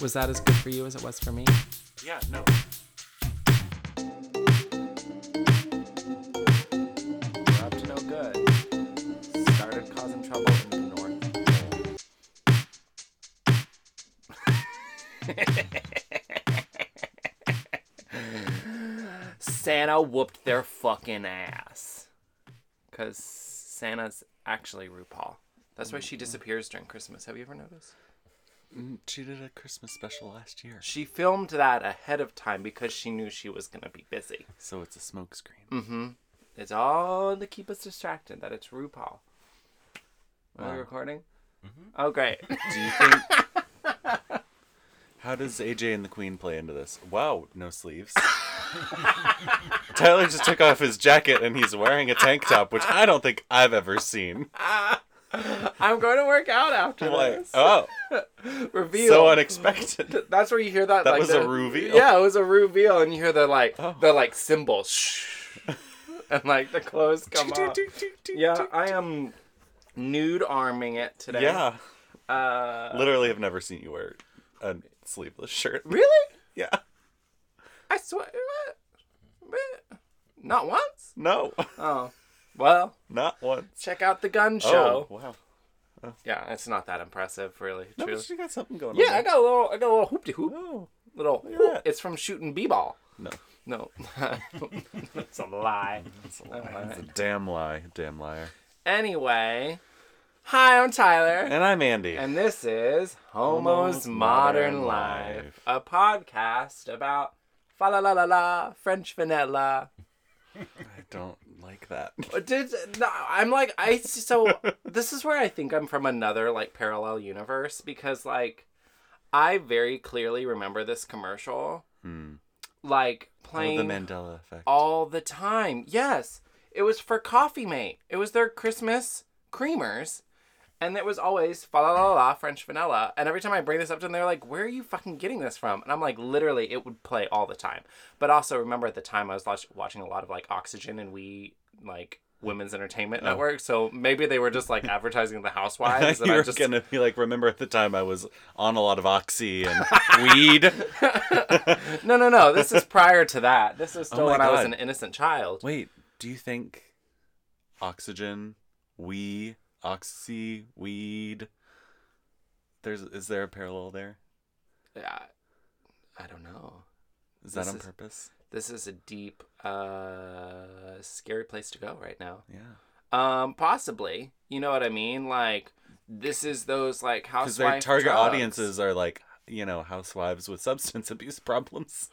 Was that as good for you as it was for me? Yeah, no. We're up to no good. Started causing trouble in the north. Santa whooped their fucking ass. Because Santa's actually RuPaul. That's why she disappears during Christmas. Have you ever noticed? Mm, She did a Christmas special last year. She filmed that ahead of time because she knew she was going to be busy. So it's a smokescreen. Mm-hmm. It's all to keep us distracted that it's RuPaul. Are we Wow. recording? Oh, great. Do you think. How does AJ and the Queen play into this? Wow, no sleeves. Tyler just took off his jacket and he's wearing a tank top, which I don't think I've ever seen. I'm going to work out after Like, this. oh, reveal. so unexpected. That's where you hear that. That like, was the- a reveal? Yeah, it was a reveal, and you hear the like Oh. the like cymbal, shh, and like the clothes come off. Yeah, I am nude arming it today. Yeah. Uh, Literally have never seen you wear a sleeveless shirt. really? Yeah. I swear. Not once. No. Oh, well, Not once. check out the gun oh, show. Oh, wow. Yeah, it's not that impressive, really. No, truly. but you got something going Yeah, on. I got a little, I got a little hoop de hoop. Oh, Little, at whoop. that. it's from shooting b-ball. no. No, it's a lie. It's a lie. That's a damn lie. Damn liar. Anyway, hi, I'm Tyler, And I'm Andy. and this is Homo's Homo's Modern Modern Life, Life. a podcast about fa la la la la French vanilla. I don't like that. Did no, I'm like I so this is where I think I'm from another like parallel universe because like I very clearly remember this commercial Hmm. like Oh, playing the Mandela effect. all the time. Yes, it was for Coffee Mate. It was their Christmas creamers, and it was always fa la la la French vanilla. And every time I bring this up to them, they're like, "Where are you fucking getting this from?" And I'm like, literally, it would play all the time. But also remember at the time I was watch- watching a lot of like Oxygen and We like Women's Entertainment Oh. Network, so maybe they were just like advertising the Housewives. and you I just gonna be like, remember at the time I was on a lot of oxy and weed. no, no, no. This is prior to that. This is oh still Oh when I was an innocent child. Wait, do you think oxygen, we, oxy, weed? There's is there a parallel there? Yeah, I don't know. Is that on is- purpose? This is a deep, uh, scary place to go right now. Yeah. Um, possibly. You know what I mean? Like, this is those like Because their target drugs. audiences are like, you know, housewives with substance abuse problems.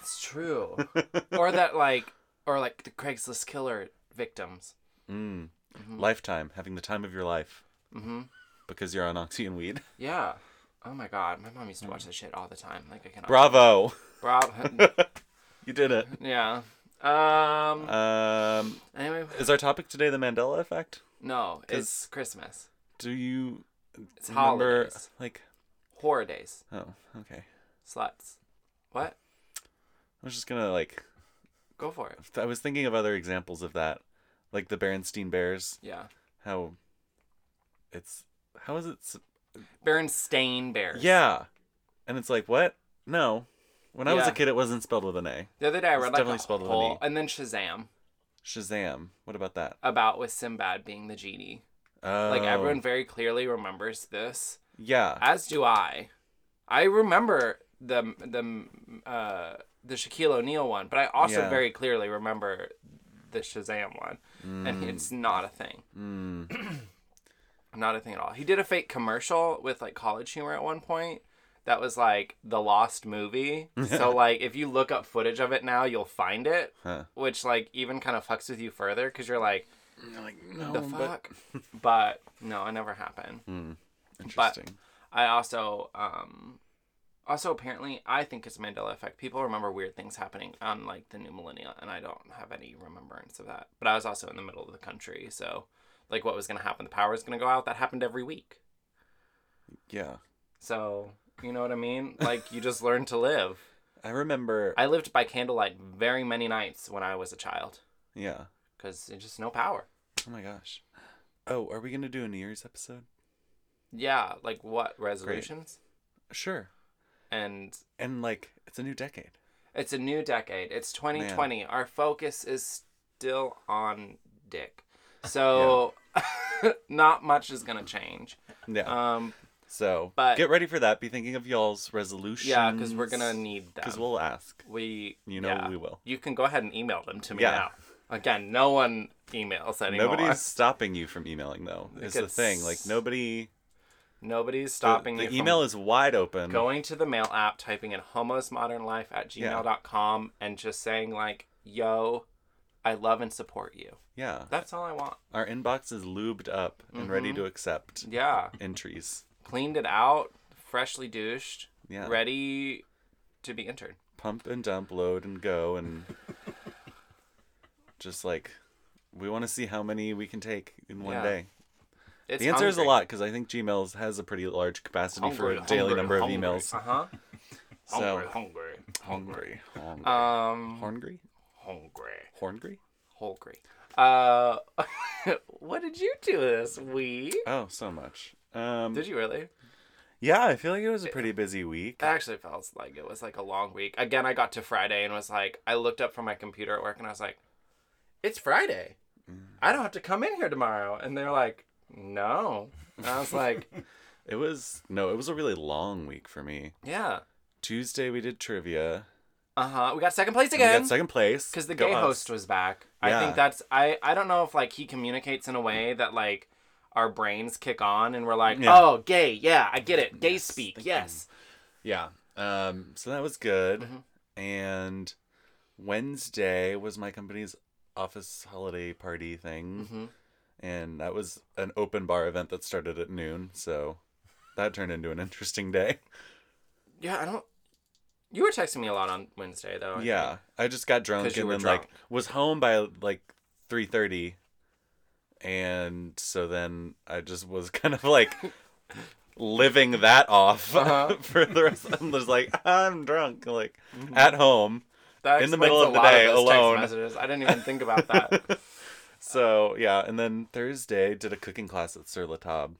It's true. or that like, or like the Craigslist killer victims. Mm. Mhm. Lifetime, having the time of your life Mm-hmm. because you're on oxy and weed. Yeah. Oh my god, my mom used to watch this shit all the time. Like I can. Bravo! Bro. you did it. yeah. Um. Um, Anyway, is our topic today the Mandela effect? No, it's Christmas. Do you It's remember holidays. like? Horror days. Oh, okay. Sluts. What? I was just gonna like. Go for it. I was thinking of other examples of that, like the Berenstein Bears. Yeah. How it's how is it? Berenstain Bears. Yeah, and it's like what? No, when I was Yeah. a kid, it wasn't spelled with an A. The other day I read like definitely a spelled with an whole, E. and then Shazam Shazam. What about that? about with Sinbad being the genie. Oh, Like everyone very clearly remembers this, Yeah. as do I. I remember the the uh, the Shaquille O'Neal one, but I also Yeah. very clearly remember the Shazam one, and Mm, it's not a thing. mm. Not a thing at all. He did a fake commercial with like college humor at one point. That was like the lost movie. so like if you look up footage of it now, you'll find it, Huh. which like even kind of fucks with you further because you're like, You're like no, the but fuck. But no, it never happened. Hmm. Interesting. I also um also apparently I think it's Mandela effect. People remember weird things happening on like the new millennia and I don't have any remembrance of that. But I was also in the middle of the country, so like what was going to happen, the power was going to go out. That happened every week. Yeah. So, you know what I mean? Like you just learn to live. I remember. I lived by candlelight very many nights when I was a child yeah. cuz there's just no power. Oh my gosh. Oh, are we gonna do a New Year's episode? Yeah, like what resolutions? Sure. And And like, it's a new decade. It's a new decade. It's 2020. Our focus is still on dick. So not much is going to change. Yeah. Um so but- get ready for that. Be thinking of y'all's resolutions. yeah, cuz we're going to need them. Because we'll ask. we You know yeah. we will. You can go ahead and email them to me Yeah. now. Again, no one emails anymore. Nobody's stopping you from emailing though. Is the thing. Like nobody. Nobody's the- stopping The, you from email is wide open. going to the mail app, typing in homosmodernlife at gmail.com and just saying like, "Yo, I love and support you." Yeah. That's all I want. Our inbox is lubed up and ready Mhm. to accept Yeah. entries. cleaned it out, freshly douched, Yeah. ready to be entered. Pump and dump, load and go, and just like we want to see how many we can take in one Yeah. day. It's the answer is a lot because I think Gmail has a pretty large capacity for a daily number of emails. Uh huh. So hungry, hungry, hungry, Um, hungry, hungry, hungry. hungry. Uh, what did you do this week? Oh, so much. Um, Did you really? yeah, I feel like it was a pretty busy week. It actually felt like it was like a long week. Again, I got to Friday and was like, I looked up from my computer at work and I was like, it's Friday. Mm. I don't have to come in here tomorrow. And they're like, no. And I was like, It was no, it was a really long week for me. yeah. Tuesday we did trivia. Uh huh. We got second place and We again. got second place because the Go gay us. host was back. I Yeah. think that's I I don't know if like he communicates in a way that like our brains kick on and we're like, Yeah. oh, gay, yeah, I get it, gay Yes, speak, thank you. yes. Yeah. Um. So that was good. Mhm. And Wednesday was my company's office holiday party thing, hmm and that was an open bar event that started at noon. So that turned into an interesting day. Yeah, I don't. You were texting me a lot on Wednesday though. I yeah. think. I just got drunk and then like was home by like three thirty, and so then I just was kind of like. living that off Uh-huh. for the rest I'm just like I'm drunk like at home That in the middle of the day, alone. I didn't even think about that. so yeah, and then Thursday did a cooking class at Sur La Table,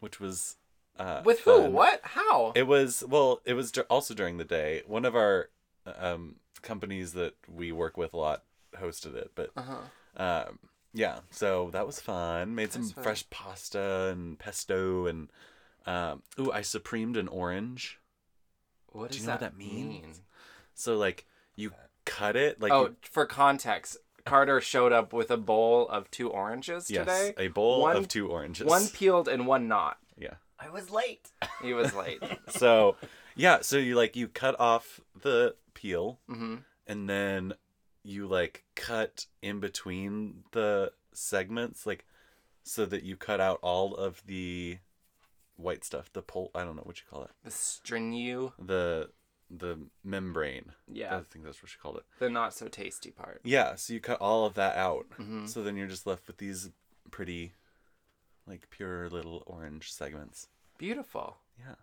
which was uh, With who? fun. What? How? It was well, it was also during the day. One of our um, companies that we work with a lot hosted it, but uh huh. um, yeah, so that was fun. Made some fun. fresh pasta and pesto and um, ooh, I supremed an orange. What Do does you know what that that means? mean? So like you cut it like oh, you- for context, Carter showed up with a bowl of two oranges yes, today. a bowl One- of two oranges. One peeled and one not. yeah. I was late. He was late. so yeah so you like you cut off the peel hmm and then you like cut in between the segments like so that you cut out all of the white stuff the pol i don't know what you call it The stringy. the the membrane Yeah. i think that's what she called it The not so tasty part. yeah so you cut all of that out Mhm. so then you're just left with these pretty like pure little orange segments Beautiful. yeah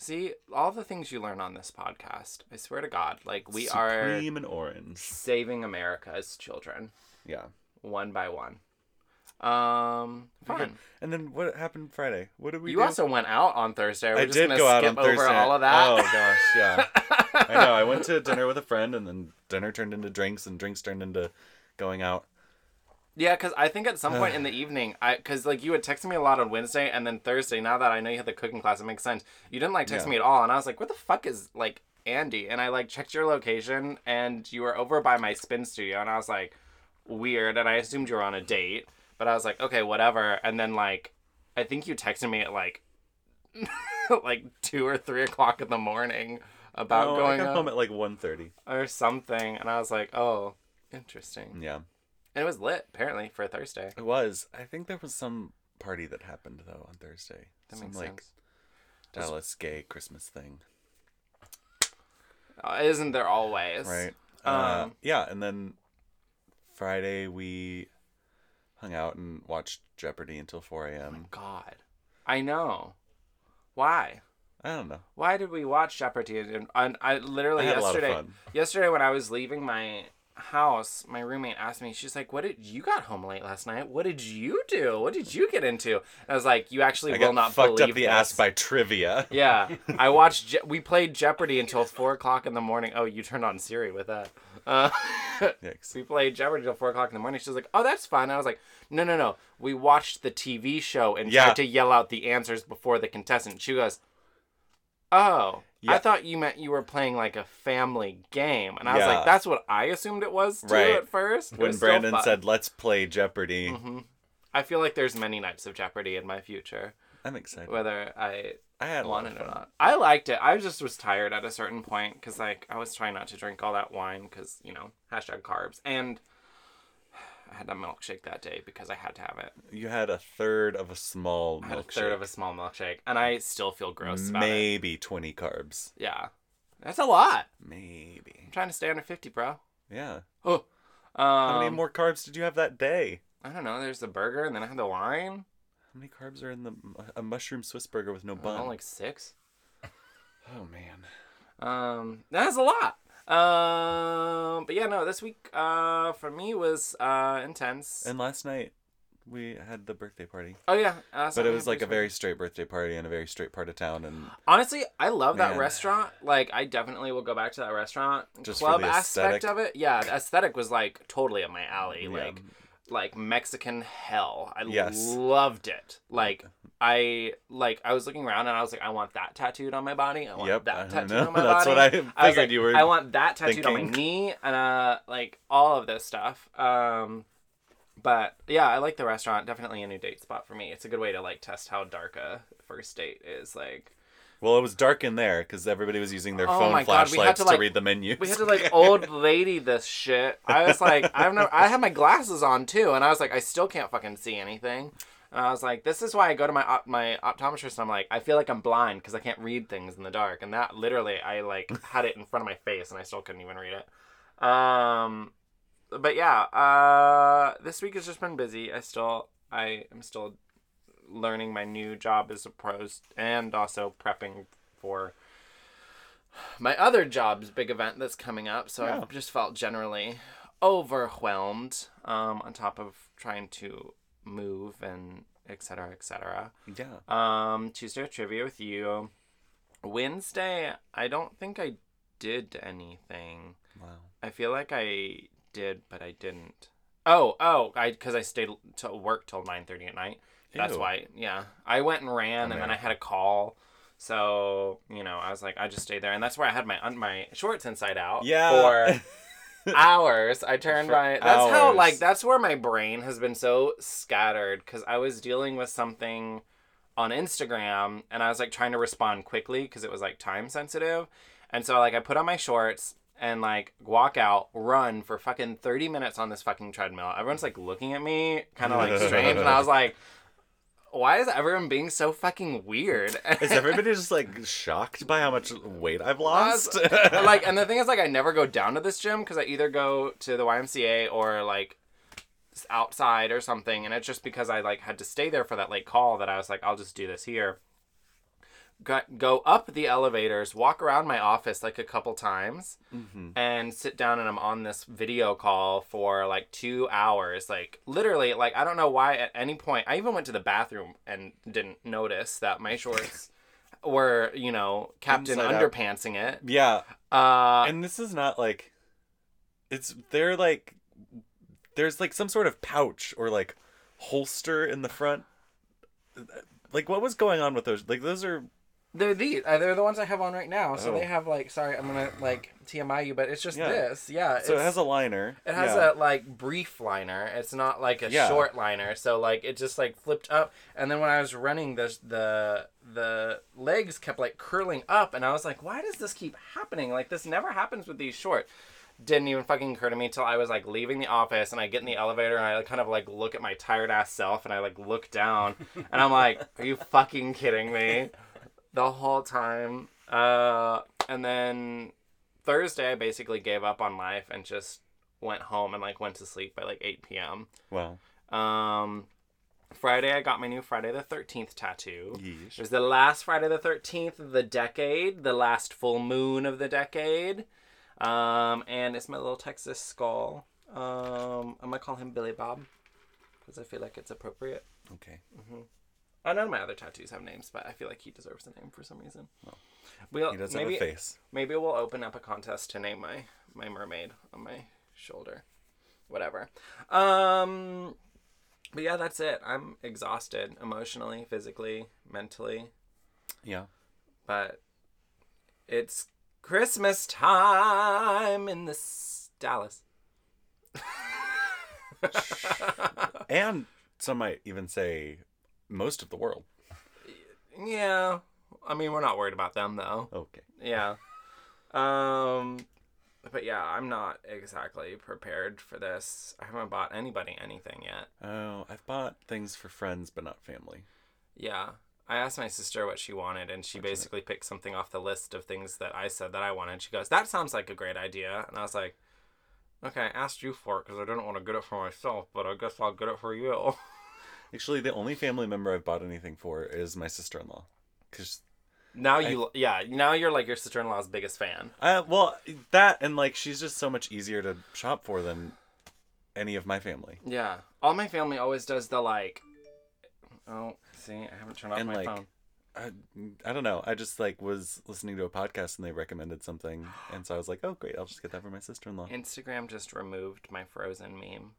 See, all the things you learn on this podcast, I swear to God, like we are supreme and orange saving America's children yeah one by one. Um, fun. And then what happened Friday? What did we You do? also went out on Thursday. We're I just did gonna go out skip on over Thursday. all of that. Oh gosh, yeah. I know. I went to dinner with a friend, and then dinner turned into drinks, and drinks turned into going out. Yeah, because I think at some point in the evening, I because like you had texted me a lot on Wednesday and then Thursday. Now that I know you had the cooking class, it makes sense. You didn't like text Yeah. me at all, and I was like, "Where the fuck is like Andy?" And I like checked your location, and you were over by my spin studio, and I was like, "Weird," and I assumed you were on a date, but I was like, "Okay, whatever." And then like, I think you texted me at like, like two or three o'clock in the morning about No, going I got out home at like 1.30. or something, and I was like, "Oh, interesting." Yeah, And it was lit apparently for a Thursday. it was. I think there was some party that happened though on Thursday. That some makes like sense. Dallas gay Christmas thing, Uh, isn't there always? right? uh, Um, yeah, and then Friday we hung out and watched Jeopardy until 4 a.m. Oh God, I know. Why? I don't know. Why did we watch Jeopardy? And, and I I literally had a lot of yesterday, fun. yesterday when I was leaving my house, my roommate asked me. She's like, "What did you got home late last night? What did you do? What did you get into?" And I was like, "You actually I will not fucked believe up the this. ass by trivia. Yeah, I watched. Je- we played Jeopardy until four o'clock in the morning. Oh, you turned on Siri with that. Uh, we played Jeopardy until four o'clock in the morning. She was like, "Oh, that's fun." I was like, "No, no, no. We watched the TV show and Yeah. tried to yell out the answers before the contestant." She goes, "Oh, I thought you meant you were playing like a family game," and I was Yeah. like, "That's what I assumed it was too Right. at first." When Brandon said, "Let's play Jeopardy," Mhm. I feel like there's many nights of Jeopardy in my future, I'm excited. whether I I had a lot wanted of it or fun. not. I liked it. I just was tired at a certain point because like I was trying not to drink all that wine because you know hashtag carbs and I had a milkshake that day because I had to have it. You had a third of a small I had a milkshake. third of a small milkshake and I still feel gross about it. Maybe 20 carbs. Yeah, that's a lot. Maybe. I'm trying to stay under fifty, bro. Yeah. Oh, How um, many more carbs did you have that day? I don't know. There's the burger and then I had the wine. How many carbs are in the a mushroom Swiss burger with no bun? know, like six. oh man. Um, that's a lot. Um, but yeah, no, this week uh for me was uh intense. And last night we had the birthday party, oh yeah, uh, but it was like a very straight birthday party in a very straight part of town, and Honestly, I love that restaurant. Like, I definitely will go back to that restaurant. Just for Club the aspect of it, yeah, the aesthetic was like totally up my alley. Yeah. Like, like Mexican hell. I Yes. loved it. Like, I like I was looking around and I was like, I want that tattooed on my body. I want Yep, that I tattooed know. on my That's body. what I I was figured like, you were I want that tattooed on my knee and uh like all of this stuff. Um but yeah, I like the restaurant. Definitely a new date spot for me. It's a good way to like test how dark a first date is. Like well, it was dark in there because everybody was using their Oh phone God, we had flashlights to, to, like- read the menus. we had to like old lady this shit. I was like, I've never, I had my glasses on too, and I was like, I still can't fucking see anything. And I was like, this is why I go to my op- my optometrist. And I'm like, I feel like I'm blind because I can't read things in the dark. And that literally, I like had it in front of my face, and I still couldn't even read it. Um, but yeah, uh, this week has just been busy. I still, I am still learning my new job as a pros, and also prepping for my other job's big event that's coming up. So Yeah. I've just felt generally overwhelmed um, on top of trying to move and et cetera, et cetera. yeah. Um, Tuesday trivia with you. Wednesday, I don't think I did anything. Wow. I feel like I did, but I didn't. Oh, oh, I because I stayed to work till nine thirty at night. That's Ew. why. Yeah, I went and ran, and then I had a call. So you know, I was like, I just stayed there, and that's where I had my un- my shorts inside out. Yeah. For hours, I turned For my. That's how like that's where my brain has been so scattered because I was dealing with something on Instagram, and I was like trying to respond quickly because it was like time sensitive, and so like I put on my shorts and like walk out, run for fucking 30 minutes on this fucking treadmill. Everyone's like looking at me kind of like strange. And I was like, why is everyone being so fucking weird? Is everybody just like shocked by how much weight I've lost? like, and the thing is, like, I never go down to this gym because I either go to the YMCA or like outside or something. And it's just because I like had to stay there for that late call that I was like, I'll just do this here. Go, go up the elevators, walk around my office like a couple times, Mhm. and sit down and I'm on this video call for like two hours. Like literally, like I don't know why at any point I even went to the bathroom and didn't notice that my shorts were, you know, Captain Inside out. Underpantsing it. Yeah. Uh, and this is not like it's they're like there's like some sort of pouch or like holster in the front. Like what was going on with those? Like those are they're these. Uh, they're the ones I have on right now. So Oh. they have like, sorry, I'm gonna like TMI you, but it's just Yeah. this. Yeah. so it it's- has a liner. It has yeah. a like brief liner. It's not like a Yeah. short liner. So like it just like flipped up, and then when I was running, the the the legs kept like curling up, and I was like, why does this keep happening? Like this never happens with these short. Didn't even fucking occur to me till I was like leaving the office, and I get in the elevator, and I kind of like look at my tired ass self, and I like look down, and I'm like, are you fucking kidding me? The whole time. Uh, and then Thursday, I basically gave up on life and just went home and like went to sleep by like 8 p.m. Wow. Um, Friday, I got my new Friday the 13th tattoo. yeesh. It was the last Friday the 13th of the decade, the last full moon of the decade. Um, and it's my little Texas skull. Um, I'm gonna call him Billy Bob because I feel like it's appropriate. Okay. I know my other tattoos have names, but I feel like he deserves a name for some reason. We'll, He does maybe, have a face. Maybe we'll open up a contest to name my my mermaid on my shoulder. Whatever. Um but yeah, that's it. I'm exhausted emotionally, physically, mentally, Yeah. but it's Christmas time in this Dallas. And some might even say most of the world. Yeah. I mean, we're not worried about them though. Okay. Yeah. Um but yeah, I'm not exactly prepared for this. I haven't bought anybody anything yet. Oh, I've bought things for friends, but not family. Yeah. I asked my sister what she wanted and she basically picked something off the list of things that I said that I wanted. She goes, "That sounds like a great idea." And I was like, "Okay, I asked you for it cuz I didn't want to get it for myself, but I guess I'll get it for you." Actually, the only family member I've bought anything for is my sister-in-law. Cause now you yeah, now you're like your sister-in-law's biggest fan. uh, well, that and like she's just so much easier to shop for than any of my family. Yeah. All my family always does the like Oh, see, I haven't turned off And, my like, phone. I, I don't know. I just like was listening to a podcast and they recommended something, and so I was like, oh great, I'll just get that for my sister-in-law. Instagram just removed my Frozen meme.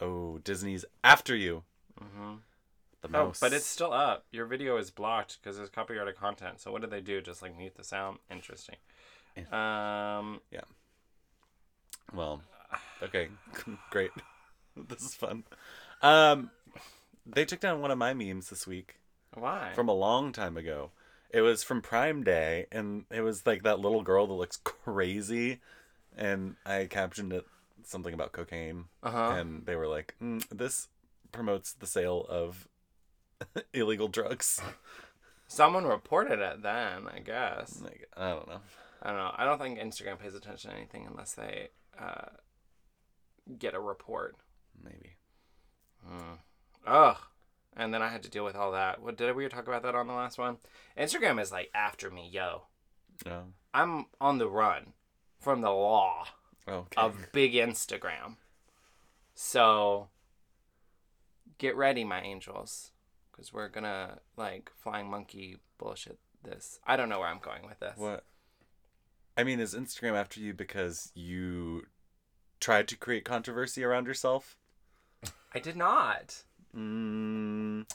Oh, Disney's after you. The Oh, but it's still up. Your video is blocked because there's copyrighted content. So what did they do? Just like mute the sound? Interesting. Um, Yeah. Well, okay, great. this is fun. Um, they took down one of my memes this week why? from a long time ago. It was from Prime Day, and it was like that little girl that looks crazy, and I captioned it something about cocaine, uh huh. and they were like, mm, "This promotes the sale of illegal drugs." Someone reported it then, I guess. Like, I don't know. I don't know. I don't think Instagram pays attention to anything unless they uh, get a report. Maybe. Mm. Ugh. And then I had to deal with all that. What did we talk about that on the last one? Instagram is like after me, yo. No. I'm on the run from the law Okay. of big Instagram. So get ready, my angels, because we're gonna like flying monkey bullshit this. I don't know where I'm going with this. What? I mean, is Instagram after you because you tried to create controversy around yourself? I did not. Mm,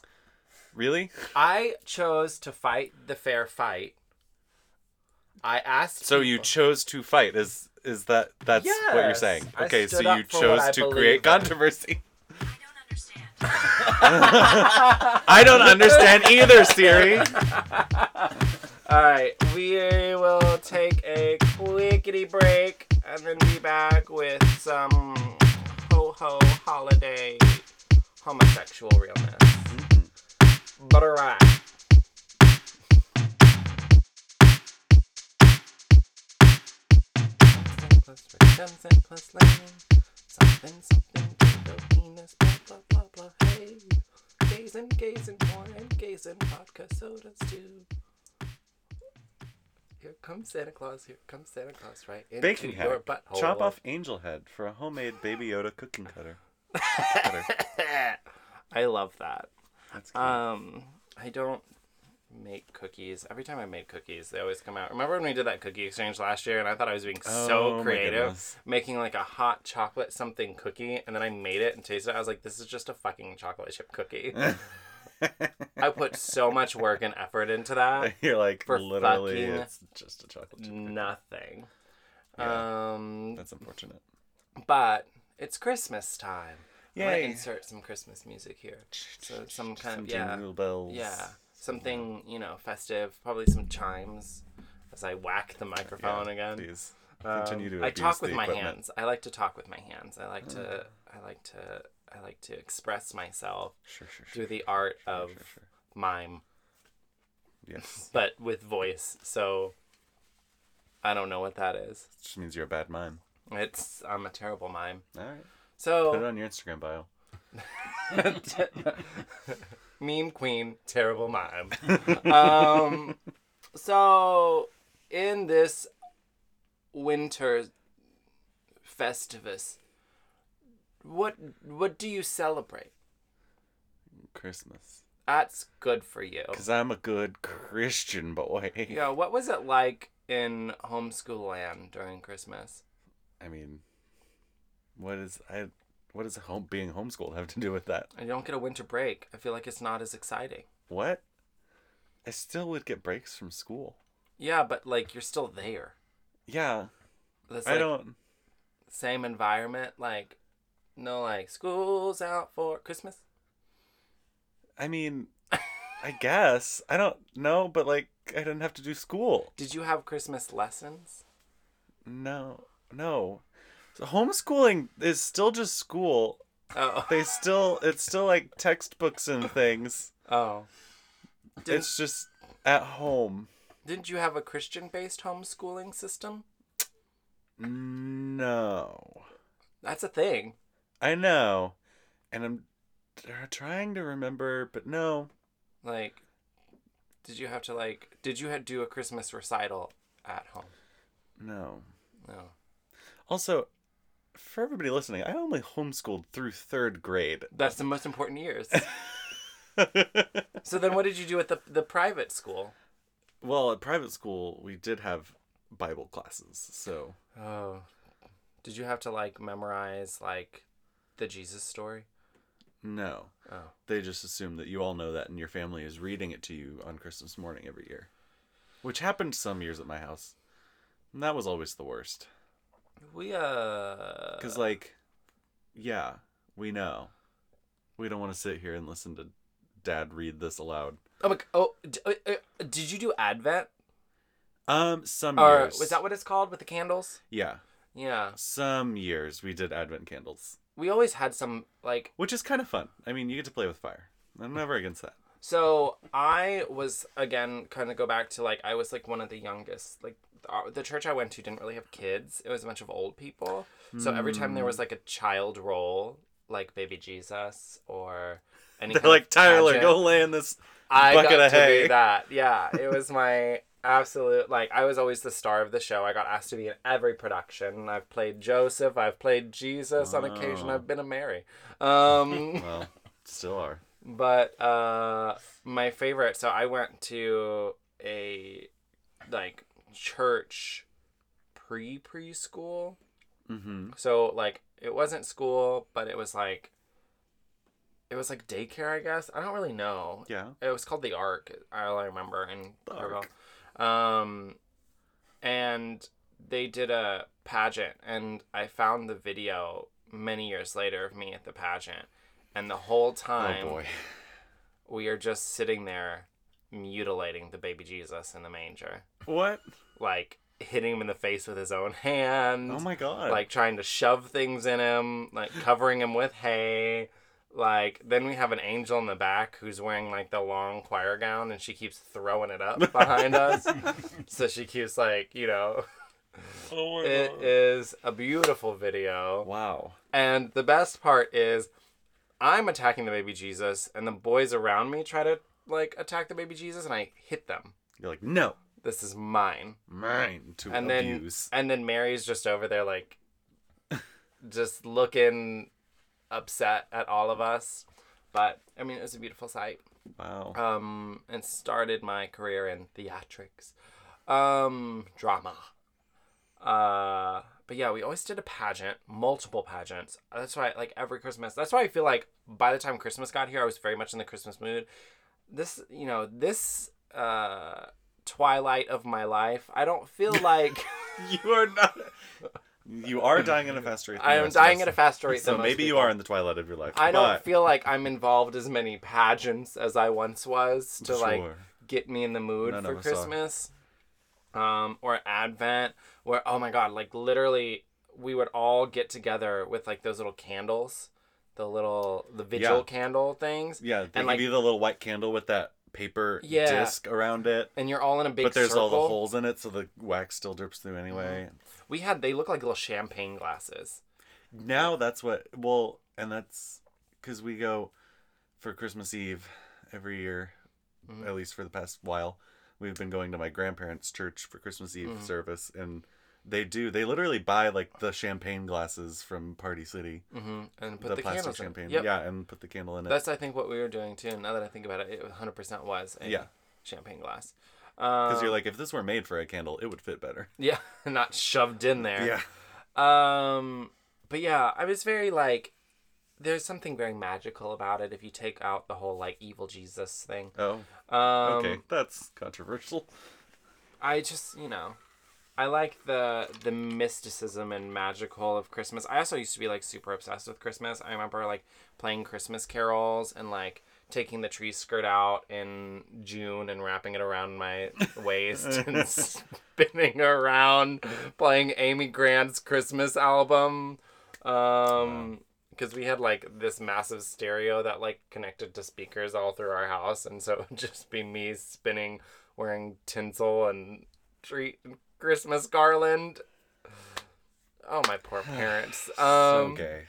really? I chose to fight the fair fight. I asked. So you chose to fight? Is is that that's what you're saying? Okay, so you up for what chose to create in. controversy. I don't understand. I don't understand either, Siri. All right, we will take a quickity break and then be back with some ho ho holiday homosexual realness. Mm-hmm. But alright. Plus redemption plus lane. Something, something, penis, blah, blah, blah, blah, hey. Gazing, gazing, and gazing, vodka sodas too. Here comes Santa Claus, here comes Santa Claus, right into Baking your hack. butthole. Chop off angel head for a homemade Baby Yoda cooking cutter. cutter. I love that. That's cute. Um, I don't make cookies. Every time I made cookies, they always come out. Remember when we did that cookie exchange last year, and I thought I was being Oh, so creative, making like a hot chocolate something cookie, and then I made it and tasted it. I was like, this is just a fucking chocolate chip cookie. I put so much work and effort into that. You're like for literally, it's just a chocolate chip. cookie. Nothing. Yeah. Um, That's unfortunate. but it's Christmas time. I'm gonna insert some Christmas music here. So some kind Some of yeah, jingle bells. yeah, something you know festive. Probably some chimes as I whack the microphone Yeah, again. Please Um, continue to I talk with my equipment. hands. I like to talk with my hands. I like to. I like to. I like to express myself Sure, sure, sure. through the art of mime. Yes. but with voice. So I don't know what that is. It just means you're a bad mime. It's I'm a terrible mime. All right. So put it on your Instagram bio. meme queen, terrible mime. um, so in this winter festivus, what what do you celebrate? Christmas. That's good for you. Because I'm a good Christian boy. Yeah, what was it like in homeschool land during Christmas? I mean, what is I? What does home being homeschooled have to do with that? And you don't get a winter break. I feel like it's not as exciting. What? I still would get breaks from school. Yeah, but like you're still there. Yeah, That's I like don't. same environment. Like no, like school's out for Christmas. I mean, I guess I don't know, but like I didn't have to do school. Did you have Christmas lessons? No, no. So homeschooling is still just school. Oh, They still, it's still like textbooks and things. oh. Didn't, It's just at home. didn't you have a Christian-based homeschooling system? No. That's a thing. I know. And I'm trying to remember, but no. Like, did you have to like? Did you do a Christmas recital at home? No. No. Also, for everybody listening, I only homeschooled through third grade. That's the most important years. so then, what did you do at the the private school? well, at private school, we did have Bible classes, so Oh, did you have to like memorize like the Jesus story? no. Oh, They just assume that you all know that and your family is reading it to you on Christmas morning every year. Which happened some years at my house. And that was always the worst. We uh. Because, like, yeah, we know. We don't want to sit here and listen to dad read this aloud. Oh, my, oh, d- uh, uh, did you do Advent? Um, some Or years. was that what it's called with the candles? Yeah. Yeah, Some years we did Advent candles, we always had some like which is kind of fun. I mean, you get to play with fire. I'm never against that. So I was again kind of go back to like I was like one of the youngest. Like the church I went to didn't really have kids. It was a bunch of old people. So every time there was like a child role, like baby Jesus or any They're like, Tyler, pageant, go lay in this. I bucket got of to hay." be that. Yeah, it was my absolute like I was always the star of the show. I got asked to be in every production. I've played Joseph. I've played Jesus on occasion. I've been a Mary. Um, Well, still are. but uh my favorite so i went to a like church pre preschool Mm-hmm. so like it wasn't school but it was like it was like daycare i guess i don't really know Yeah. it was called the ark i remember in. Ark. um and they did a pageant and i found the video many years later of me at the pageant and the whole time Oh boy. we are just sitting there mutilating the baby Jesus in the manger. What? Like hitting him in the face with his own hand. Oh my god. Like trying to shove things in him, like covering him with hay. Like then we have an angel in the back who's wearing like the long choir gown and she keeps throwing it up behind us. So she keeps like, you know, oh my it is a beautiful video. Wow. And the best part is I'm attacking the baby Jesus and the boys around me try to like attack the baby Jesus and I hit them. You're like, no, This is mine. mine to And then abuse. and then Mary's just over there like just looking upset at all of us. But I mean it was a beautiful sight. Wow. Um and started my career in theatrics. Um drama. Uh but yeah, we always did a pageant, multiple pageants. That's why like every Christmas. That's why I feel like by the time Christmas got here, I was very much in the Christmas mood. This, you know, this uh twilight of my life, I don't feel like you are not. You are dying at a faster rate. I am dying at a faster rate So maybe you people. are in the twilight of your life. I don't feel like I'm involved as many pageants as I once was to like get me in the mood None for are. Christmas. Um, or Advent, where oh my god, like literally we would all get together with like those little candles, the little the vigil Yeah. candle things. Yeah, they and, give like- you the little white candle with that paper Yeah. disc around it. and you're all in a big but there's circle. all the holes in it, so the wax still drips through anyway. We had they look like little champagne glasses. Now that's what. Well, and that's because we go for Christmas Eve every year, Mhm. at least for the past while. We've been going to my grandparents' church for Christmas Eve Mhm. service, and they do. They literally buy like the champagne glasses from Party City, Mm-hmm. And put the, the, plastic champagne. Yep. Yeah, and put the candle in it. That's I think what we were doing too. And now that I think about it, it 100% was a Yeah. champagne glass. Because Um, you're like, if this were made for a candle, it would fit better. yeah, not shoved in there. Yeah. Um, but yeah, I was very like, there's something very magical about it if you take out the whole like evil Jesus thing. Oh, Um, okay. That's controversial. I just you know, I like the the mysticism and magical of Christmas. I also used to be like super obsessed with Christmas. I remember like playing Christmas carols and like taking the tree skirt out in June and wrapping it around my waist and spinning around playing Amy Grant's Christmas album. Um because we had like this massive stereo that like connected to speakers all through our house and so it would just be me spinning wearing tinsel and tree Christmas garland. Oh my poor parents. Um so gay.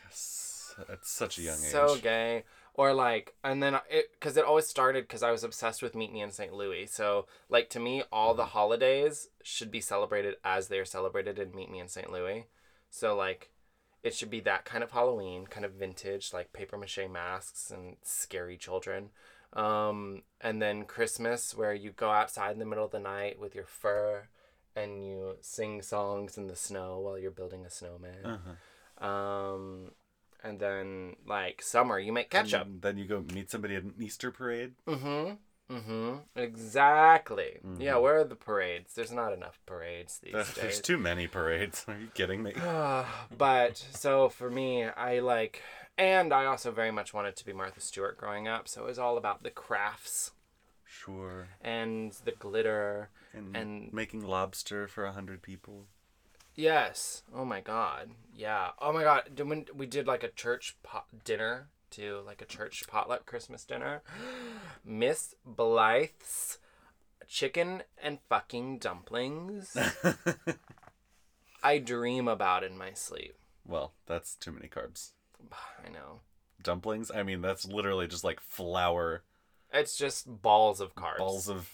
At such a young age. so gay. Or like, and then it, because it always started because I was obsessed with Meet Me in St. Louis. So, like, to me, all the holidays should be celebrated as they're celebrated in Meet Me in St. Louis. So, like, it should be that kind of Halloween, kind of vintage, like paper mache masks and scary children. Um, and then Christmas, where you go outside in the middle of the night with your fur and you sing songs in the snow while you're building a snowman. Uh-huh. Um, and then like summer, you make ketchup. And then you go meet somebody at an Easter parade. Mm-hmm. Mm-hmm. Exactly. Yeah. Mhm. Where are the parades? There's not enough parades these Ugh, There's too many parades. Are you kidding me? but so for me, I like, and I also very much wanted to be Martha Stewart growing up. So it was all about the crafts Sure. and the glitter. And, And- making lobster for a hundred people. Yes. Oh my God. Yeah. Oh my God. When we did like a church pot dinner too, like a church potluck Christmas dinner, Miss Blythe's chicken and fucking dumplings. I dream about in my sleep. well, that's too many carbs. I know. Dumplings. I mean, that's literally just like flour It's just balls of carbs. balls of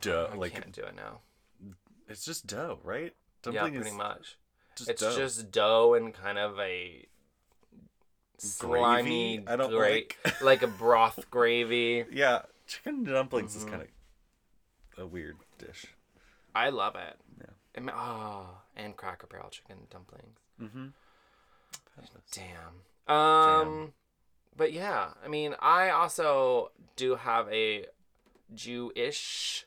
dough. I like can't do it now. it's just dough, right? yeah, pretty is much. just it's dough. just dough and kind of a slimy, Gravy? I don't gra- like. like a broth gravy. yeah, chicken dumplings is Mhm. kind of a weird dish. I love it. Yeah. It oh, and Cracker Barrel chicken dumplings. Mm-hmm. Damn. Um, but yeah, I mean, I also do have a Jewish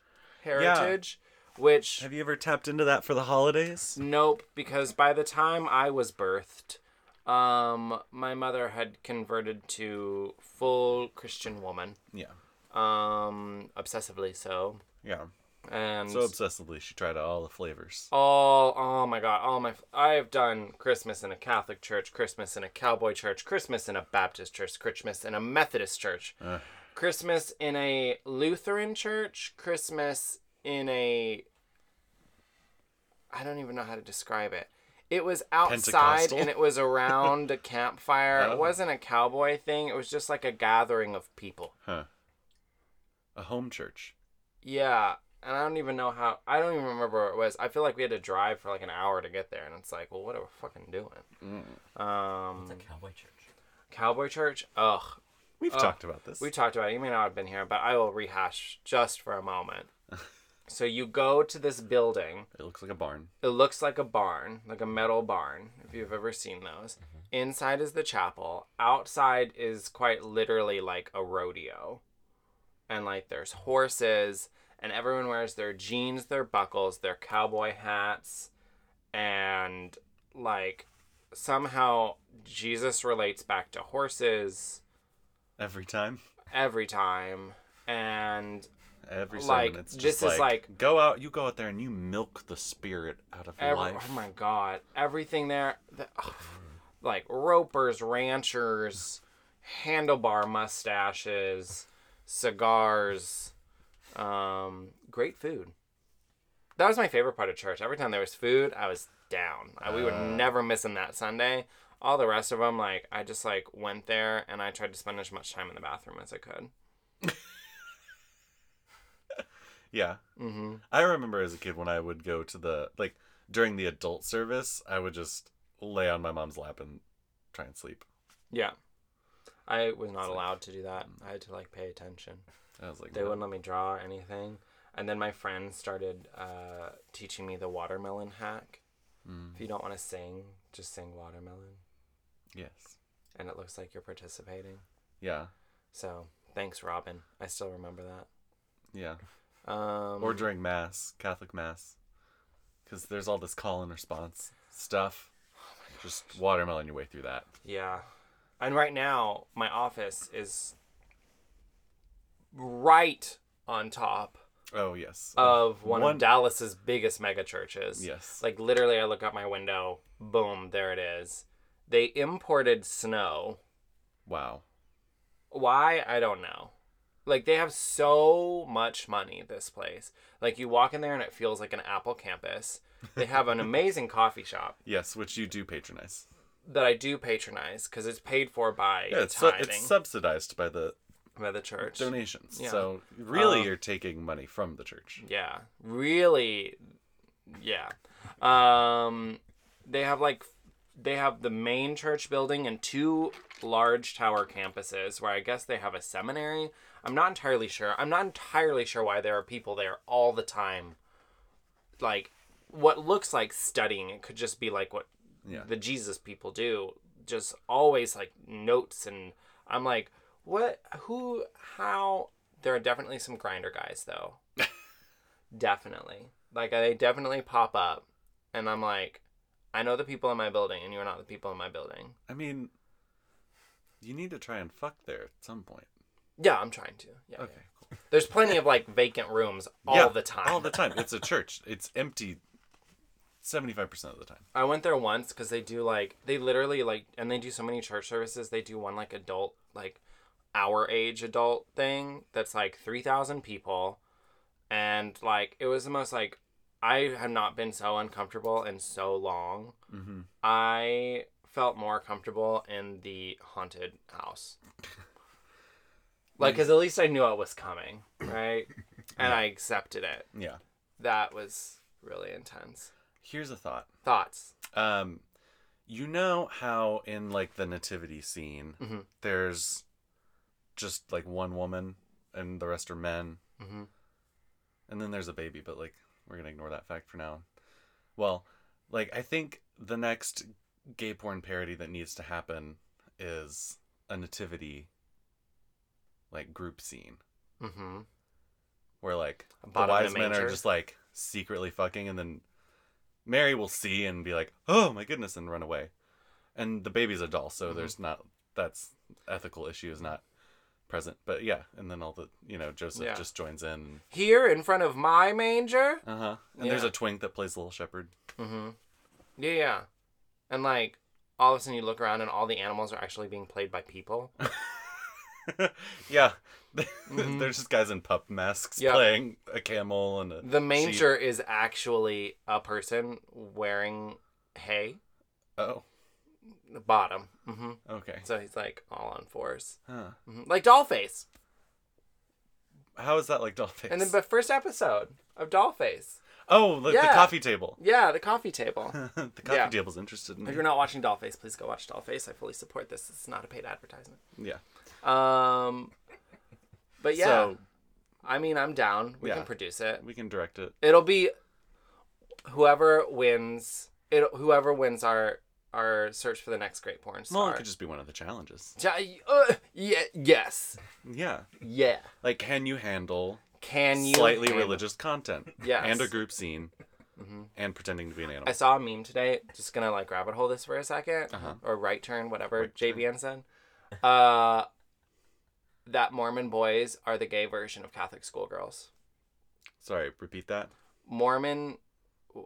heritage, which Have you ever tapped into that for the holidays? nope, because by the time I was birthed, um, my mother had converted to full Christian woman, Yeah. um, obsessively so, Yeah. and So obsessively, she tried all the flavors. all oh my god all my i've done christmas in a catholic church christmas in a cowboy church christmas in a baptist church christmas in a methodist church Ugh. Christmas in a lutheran church christmas in a i don't even know how to describe it it was outside and it was around a campfire Oh. it wasn't a cowboy thing it was just like a gathering of people Huh. A home church. Yeah, and I don't even know how. I don't even remember where it was. I feel like we had to drive for like an hour to get there, and it's like, well, what are we fucking doing? Mm. Um, It's a cowboy church. Cowboy Church. Ugh, We've Oh, talked about this. we talked about it. You may not have been here, but I will rehash just for a moment. so you go to this building. It looks like a barn. It looks like a barn, like a metal barn, if you've ever seen those. Mm-hmm. Inside is the chapel. Outside is quite literally like a rodeo. And like there's horses, and everyone wears their jeans, their buckles, their cowboy hats, and like somehow Jesus relates back to horses Every time. every time. And Every Like. It's just this is like, like- go out. You go out there and you milk the spirit out of Every, life. oh my god, everything there, the, like ropers, ranchers, handlebar mustaches, cigars, um, great food. That was my favorite part of church. Every time there was food, I was down. I, we were Uh. never missing that Sunday. All the rest of them, like I just like went there and I tried to spend as much time in the bathroom as I could. Yeah. Mm-hmm. I remember as a kid when I would go to the like during the adult service, I would just lay on my mom's lap and try and sleep. Yeah, I was not allowed to do that. I had to like pay attention. I was like, They "No." wouldn't let me draw or anything. And then my friends started uh, teaching me the watermelon hack. Mm, If you don't want to sing, just sing watermelon, yes. and it looks like you're participating. Yeah. So thanks, Robin. I still remember that. Yeah. Um, Or during mass, Catholic mass, because there's all this call and response stuff. Just watermelon your way through that. Yeah. And right now, my office is right on top Oh yes. of one, One- of Dallas's biggest mega churches. yes. Like literally, I look out my window, boom, there it is. They imported snow. wow. Why? I don't know. Like they have so much money. This place. Like you walk in there and it feels like an Apple campus. They have an amazing coffee shop Yes, which you do patronize. that I do patronize because it's paid for by Yeah, it's su- it's subsidized by the by the church. donations. Yeah. So really, Um, you're taking money from the church. Yeah, really. Yeah. Um, they have like they have the main church building and two large tower campuses where I guess they have a seminary. I'm not entirely sure. I'm not entirely sure why there are people there all the time. Like what looks like studying, it could just be like what Yeah. the Jesus people do. Just always like notes and I'm like, what who how there are definitely some Grindr guys though. definitely. Like they definitely pop up and I'm like, I know the people in my building and you're not the people in my building. I mean, you need to try and fuck there at some point. Yeah, I'm trying to. Yeah. Okay. yeah. There's plenty of like vacant rooms all Yeah, the time. All the time. It's a church. It's empty. Seventy-five percent of the time. I went there once because they do like they literally like and they do so many church services. They do one like adult like our age adult thing that's like three thousand people, and like it was the most like I have not been so uncomfortable in so long. Mm-hmm. I felt more comfortable in the haunted house. Like, because at least I knew it was coming, right? And I accepted it. Yeah. That was really intense. Here's a thought. Thoughts? Um, you know how in like the nativity scene, Mhm. there's just like one woman and the rest are men, Mm-hmm. and then there's a baby, but like we're gonna ignore that fact for now. Well, like I think the next gay porn parody that needs to happen is a nativity like group scene Mm-hmm. where like the Bottom in a wise men are just like secretly fucking and then Mary will see and be like, "Oh my goodness," and run away. And the baby's a doll, so Mhm. there's not that's ethical issue is not present. But yeah, and then all the you know Joseph Yeah. just joins in. Here in front of my manger. Uh huh. And there's Yeah. a twink that plays Little Shepherd. Mm-hmm. Yeah, yeah. And like all of a sudden you look around and all the animals are actually being played by people. yeah. Mhm. there's just guys in pup masks Yeah. playing a camel and a The manger is actually a person wearing hay. Oh, The bottom. Mm-hmm. okay. So he's like all on fours, Huh. hmm like Dollface. How is that like Dollface? And then the first episode of Dollface. oh, like the Yeah. coffee table. Yeah, the coffee table. the coffee Yeah. table's interested in if me. you're not watching Dollface, please go watch Dollface. I fully support this. It's not a paid advertisement. Yeah. Um, but yeah, So I mean, I'm down. We Yeah. can produce it. we can direct it. It'll be whoever wins. It whoever wins our our search for the next great porn star. Well, it could just be one of the challenges. Uh, yeah, yes, Yeah. yeah. Like, can you handle Can you slightly handle- religious content? Yes. And a group scene Mhm. and pretending to be an animal. I saw a meme today. Just gonna like rabbit hole this for a 2nd Uh-huh. or right turn, whatever Right. JVN said. Uh, that Mormon boys are the gay version of Catholic schoolgirls. Sorry, repeat that. Mormon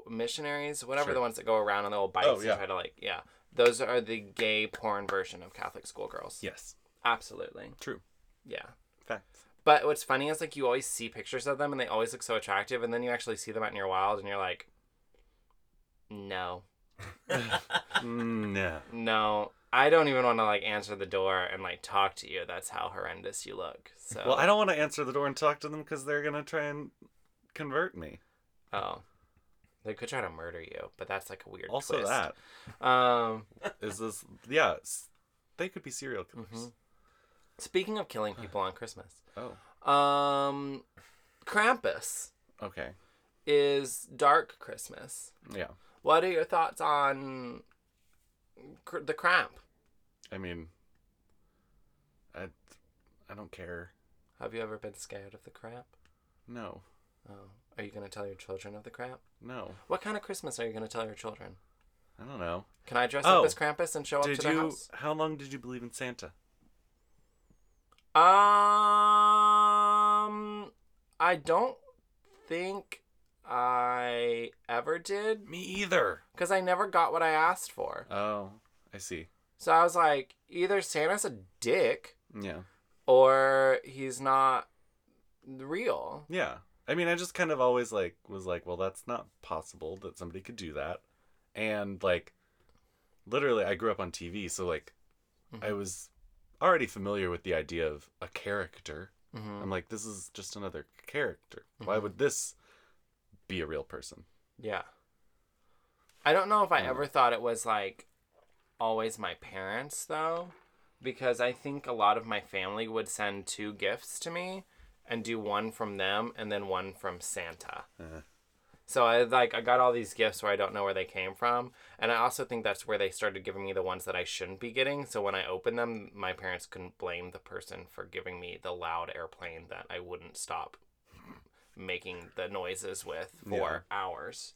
missionaries, whatever Sure. the ones that go around on the old bikes Oh, and yeah. try to like, yeah, those are the gay porn version of Catholic schoolgirls. Yes. Absolutely, True. yeah. Facts. But what's funny is like you always see pictures of them and they always look so attractive, and then you actually see them out in your wild and you're like, no, no, no, I don't even want to like answer the door and like talk to you. That's how horrendous you look. So Well, I don't want to answer the door and talk to them because they're gonna try and convert me. oh, they could try to murder you, but that's like a weird. Also, twist. that Um, is this. Yeah, they could be serial killers. Mhm. speaking of killing people on Christmas, Oh, um, Krampus okay. is dark Christmas. Yeah. What are your thoughts on cr- the cramp? I mean, I, I don't care. Have you ever been scared of the cramp? No, Oh. Are you going to tell your children of the cramp? no. What kind of Christmas are you going to tell your children? I don't know. Can I dress Oh. up as Krampus and show up Did to their you? house? How long did you believe in Santa? Um, I don't think I ever did Me either. because I never got what I asked for. Oh, I see. So I was like, either Santa's a dick Yeah. or he's not real. Yeah. I mean, I just kind of always like was like, well, that's not possible that somebody could do that. And like literally I grew up on TV, so like Mhm. I was already familiar with the idea of a character. hmm I'm like, this is just another character. Why Mhm. would this be a real person? Yeah. I don't know if I Mm. ever thought it was like always my parents though, because I think a lot of my family would send two gifts to me and do one from them and then one from Santa. Uh, So I like I got all these gifts where I don't know where they came from, and I also think that's where they started giving me the ones that I shouldn't be getting. So when I opened them, my parents couldn't blame the person for giving me the loud airplane that I wouldn't stop making the noises with for hours.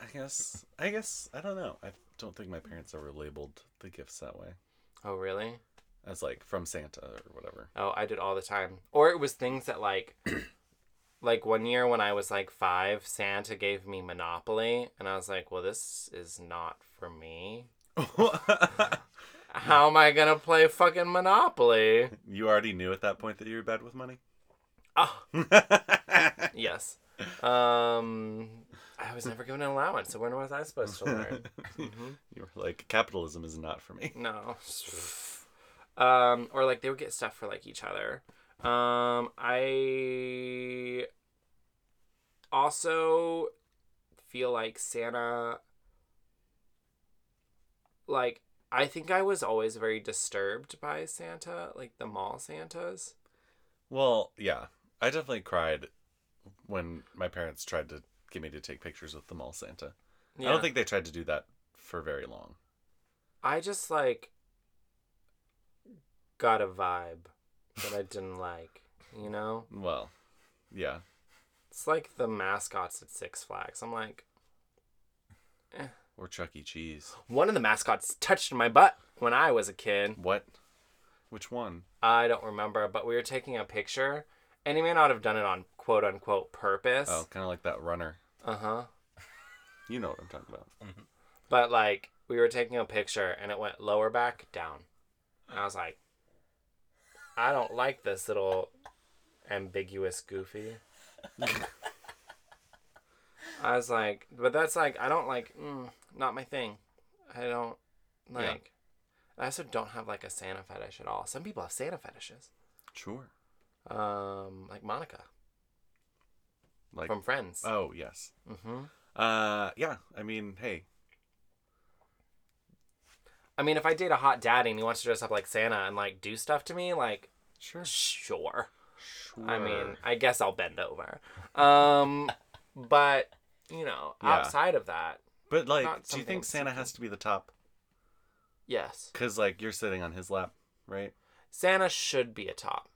I guess I guess I don't know. I don't think my parents ever labeled the gifts that way. Oh really? As like from Santa or whatever. Oh, I did all the time. Or it was things that like like one year when I was like 5, Santa gave me Monopoly and I was like, "Well, this is not for me. How am I going to play fucking Monopoly?" you already knew at that point that you were bad with money? Oh, yes. Um I was never given an allowance, so when was I supposed to learn? Mhm. You were like, capitalism is not for me. No. Um, or like they would get stuff for like each other. Um, I also feel like Santa. Like I think I was always very disturbed by Santa, like the mall Santas. Well, yeah. I definitely cried when my parents tried to get me to take pictures with the mall Santa. Yeah. I don't think they tried to do that for very long. I just like got a vibe that I didn't like. You know, Well, yeah. it's like the mascots at Six Flags. I'm like. Eh. Or Chuck E. Cheese. One of the mascots touched my butt when I was a kid. What? Which one? I don't remember, but we were taking a picture, and he may not have done it on quote unquote purpose. Oh, kind of like that runner. Uh huh. You know what I'm talking about. But like, we were taking a picture, and it went lower back, down. And I was like, I don't like this little ambiguous goofy. I was like, but that's like, I don't like, mm, not my thing. I don't like. Yeah. I also don't have like a Santa fetish at all. Some people have Santa fetishes. Sure. Um, like Monica Like. from Friends. oh yes. hmm Uh, yeah. I mean, hey. I mean, if I date a hot daddy and he wants to dress up like Santa and like do stuff to me, like Sure. sure. Sure. I mean, I guess I'll bend over. Um, but you know, Yeah. outside of that, but like, do you think Santa has to be the top? yes, Cause like you're sitting on his lap, right? Santa should be a top.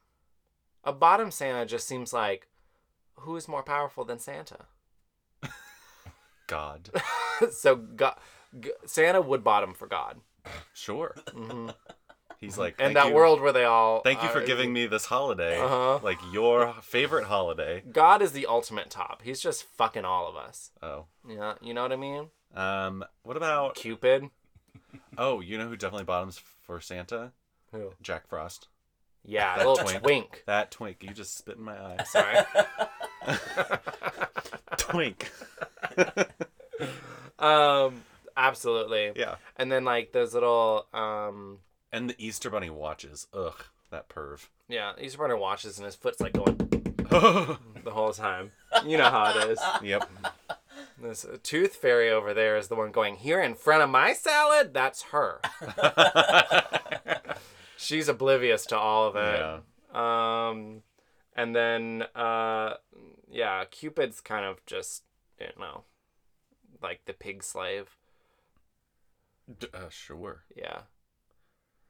A bottom Santa just seems like who is more powerful than Santa? God. so God, G- Santa would bottom for God. Sure. hmm He's like, And that you- world where they all Thank you for are- giving me this holiday, Uh-huh. like your favorite holiday. God is the ultimate top. He's just fucking all of us. Oh. Yeah, you know what I mean? Um. What about? Cupid. Oh, you know who definitely bottoms for Santa? Who? Jack Frost. Yeah, a That little twink. twink. That twink. You just spit in my eye. Sorry. twink. um, absolutely. Yeah. And then like those little um, And the Easter Bunny watches. Ugh, that perv. yeah, Easter Bunny watches and his foot's like going the whole time. You know how it is. yep. This uh, tooth fairy over there is the one going here in front of my salad. That's her. She's oblivious to all of it. Yeah. Um, and then uh, yeah, Cupid's kind of just you know, like the pig slave. D- uh, sure. Yeah.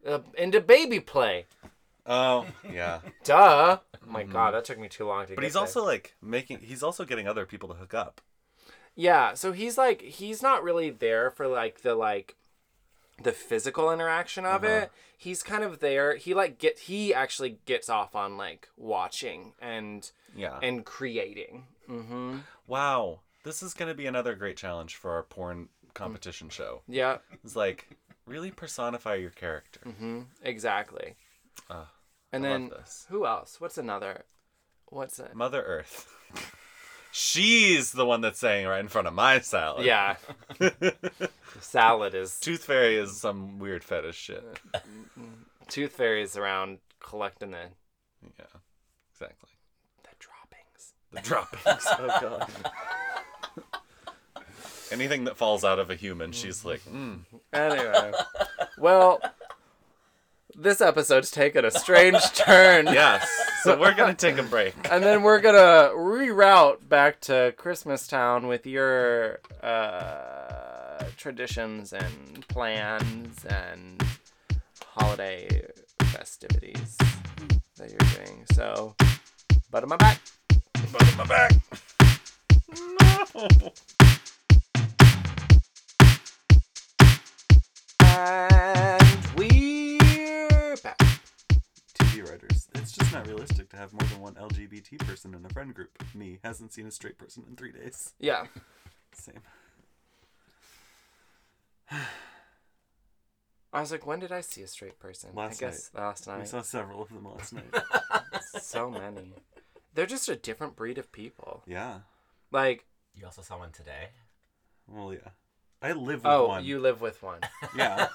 Uh, into baby play. Oh, yeah. Duh. Oh my god, that took me too long to get. But he's there. also like making. He's also getting other people to hook up. Yeah, so he's like he's not really there for like the like the physical interaction of Uh-huh. it. He's kind of there. He like get he actually gets off on like watching and Yeah. and creating. Mhm. wow. This is gonna be another great challenge for our porn competition show. Yeah. It's like really personify your character. Mhm. Exactly. Ah, and I then who else? What's another? What's it? Mother Earth. She's the one that's saying right in front of my salad. Yeah. Salad is Tooth Fairy is some weird fetish shit. Tooth Fairy's around collecting the Yeah. Exactly. the droppings. The droppings. oh god. Anything that falls out of a human, she's like, mm. Anyway, well, this episode's taken a strange turn. yes. So we're gonna take a break. And then we're gonna reroute back to Christmas Town with your uh, traditions and plans and holiday festivities that you're doing. So, butt on my back. Butt on my back. No. And we're back. TV writers. It's just not realistic to have more than one LGBT person in a friend group. Me hasn't seen a straight person in three days. Yeah. Same. I was like, when did I see a straight person? Last I guess last I night. saw several of them last night. so many. They're just a different breed of people. yeah. Like, You also saw one today. Well, yeah. I live with oh, one. you live with one. Yeah.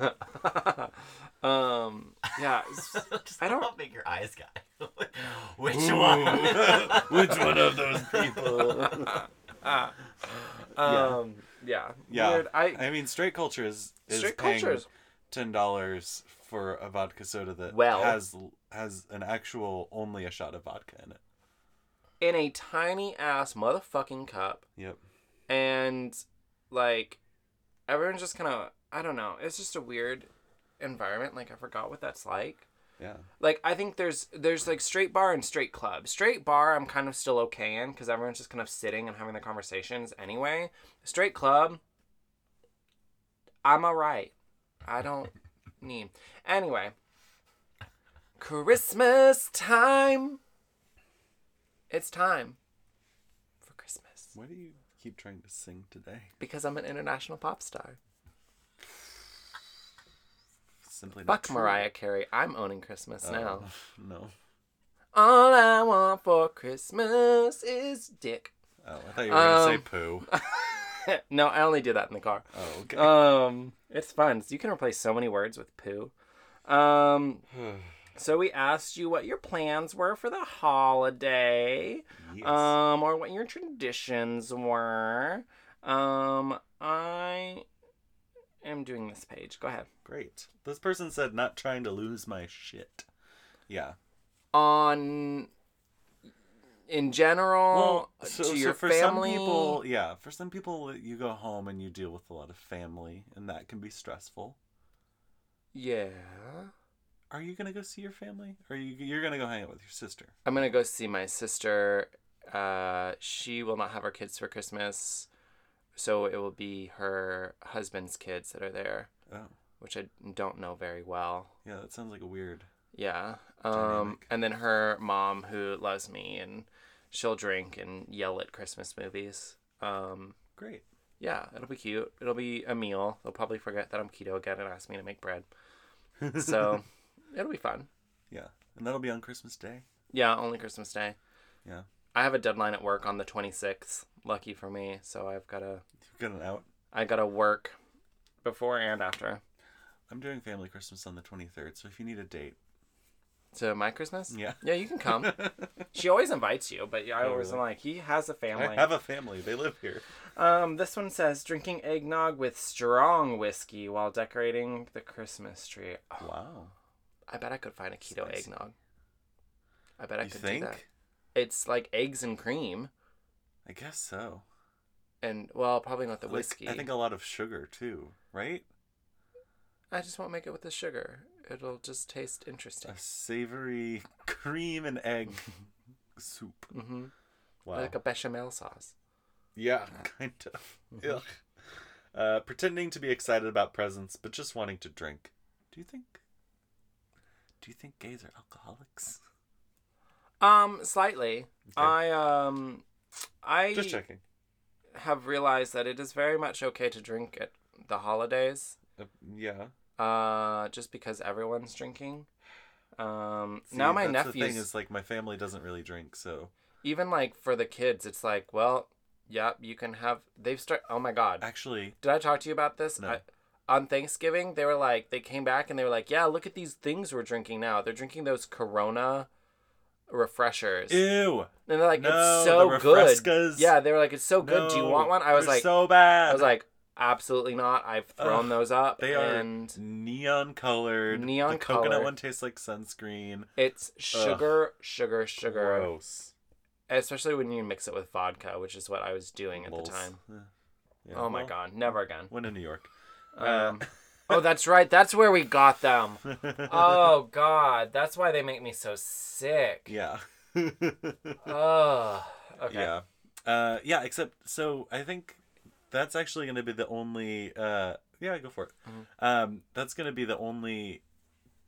um, yeah. Just I don't- don't make your eyes guy. Which one? Which one of those people? Um, yeah. Yeah. Weird. I I mean, straight culture is, is straight paying cultures. ten dollars for a vodka soda that Well- has has an actual only a shot of vodka in it. in a tiny ass motherfucking cup, Yep. And like everyone's just kind of I don't know. It's just a weird environment. Like I forgot what that's like. Yeah. like I think there's there's like straight bar and straight club. Straight bar I'm kind of still okay in because everyone's just kind of sitting and having their conversations anyway. Straight club, I'm alright. I don't need anyway. Christmas time. It's time for Christmas What do you keep trying to sing today? because I'm an international pop star. Simply Fuck. Mariah Carey. I'm owning Christmas Oh, now. No. All I want for Christmas is dick. Oh, I thought you were gonna say Um, poo. no, I only do that in the car. Oh, okay. Um, it's fun. You can replace so many words with poo. Um, so we asked you what your plans were for the holiday, yes. um, or what your traditions were. Um, I am doing this page. Go ahead. Great. This person said not trying to lose my shit. Yeah. On in general so, to so your for family. some people, yeah, for some people, you go home and you deal with a lot of family, and that can be stressful. yeah. Are you gonna go see your family? Or are you you're gonna go hang out with your sister? I'm gonna go see my sister. Uh, she will not have her kids for Christmas, so it will be her husband's kids that are there, Oh, which I don't know very well. yeah, that sounds like a weird. Yeah. Um, Dynamic. and then her mom, who loves me, and she'll drink and yell at Christmas movies. Um, Great. yeah, it'll be cute. It'll be a meal. They'll probably forget that I'm keto again and ask me to make bread. So, It'll be fun. Yeah, and that'll be on Christmas Day. Yeah, only Christmas Day. Yeah, I have a deadline at work on the 26th. Lucky for me, so I've got to you've got an out. I got to work before and after I'm doing family Christmas on the 23rd, so if you need a date, to my Christmas. Yeah. Yeah, you can come. she always invites you, but I always am like, he has a family. I have a family. They live here. Um, this one says drinking eggnog with strong whiskey while decorating the Christmas tree. Oh, Wow. I bet I could find a keto Spicy. eggnog. I bet I you could think? do that. It's like eggs and cream, I guess so. and well, probably not the Like, whiskey. I think a lot of sugar too, right? I just won't make it with the sugar. It'll just taste interesting. A savory cream and egg soup. Mm-hmm. Wow. Like a bechamel sauce. Yeah, kind of. Ugh. Uh, pretending to be excited about presents, but just wanting to drink. Do you think? Do you think gays are alcoholics? Um, slightly. Okay. I um, I Just checking. have realized that it is very much okay to drink at the holidays. Uh, yeah. Uh, just because everyone's drinking. Um, See, now my that's nephews, The thing is, like, my family doesn't really drink, so even like for the kids, it's like, well, yep, you can have. They've start. Oh my god, actually, did I talk to you about this? No. I, on Thanksgiving, they were like, they came back and they were like, yeah, look at these things we're drinking now. They're drinking those Corona refreshers. ew. And they're like, No, it's so good. Yeah, they were like, it's so good. Do you want one? I was like, so bad. I was like, absolutely not. I've thrown Ugh, those up. they are and neon colored. Neon the coconut one tastes like sunscreen. it's sugar, sugar, sugar. Gross. Especially when you mix it with vodka, which is what I was doing at Lols. the time. Yeah. Yeah, oh my god, never again. When in New York. Um, oh, that's right. That's where we got them. Oh god, that's why they make me so sick. yeah. Oh, okay. Yeah. Uh, yeah, except, so I think that's actually going to be the only, uh, yeah, go for it. Mm-hmm. Um, that's going to be the only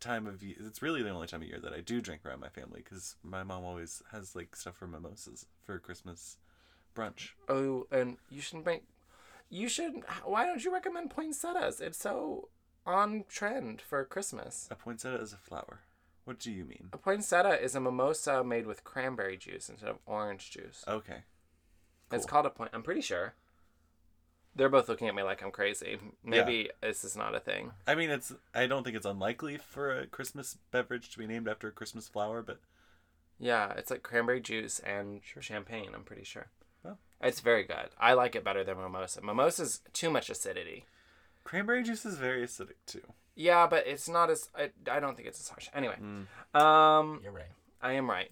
time of year, it's really the only time of year that I do drink around my family because my mom always has like stuff for mimosas for Christmas brunch. Oh, and you should make. You should. Why don't you recommend poinsettias? It's so on trend for Christmas. A poinsettia is a flower. What do you mean? A poinsettia is a mimosa made with cranberry juice instead of orange juice. Okay. It's called a point. I'm pretty sure. They're both looking at me like I'm crazy. Maybe this is not a thing. I mean, it's. I don't think it's unlikely for a Christmas beverage to be named after a Christmas flower, but Yeah, it's like cranberry juice and champagne. I'm pretty sure. Well. It's very good. I like it better than mimosa. Mimosa's too much acidity. cranberry juice is very acidic too. Yeah, but it's not as. I, I don't think it's as harsh. Anyway, Mm. um, You're right. I am right.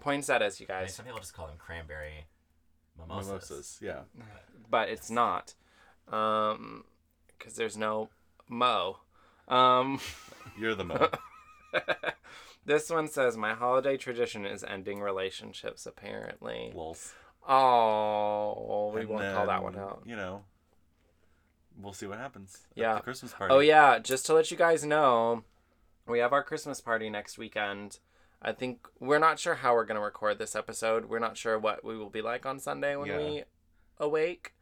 Poinsettias, you I mean, guys, some people just call them cranberry mimosas. Mimosas, yeah. but it's not, um, because there's no mo. Um, You're the mo. this one says my holiday tradition is ending relationships. Apparently. Lols. Oh, we And won't call that one out. You know, we'll see what happens. Yeah. the Christmas party. Oh yeah, just to let you guys know, we have our Christmas party next weekend. I think we're not sure how we're gonna record this episode. We're not sure what we will be like on Sunday when Yeah. we awake.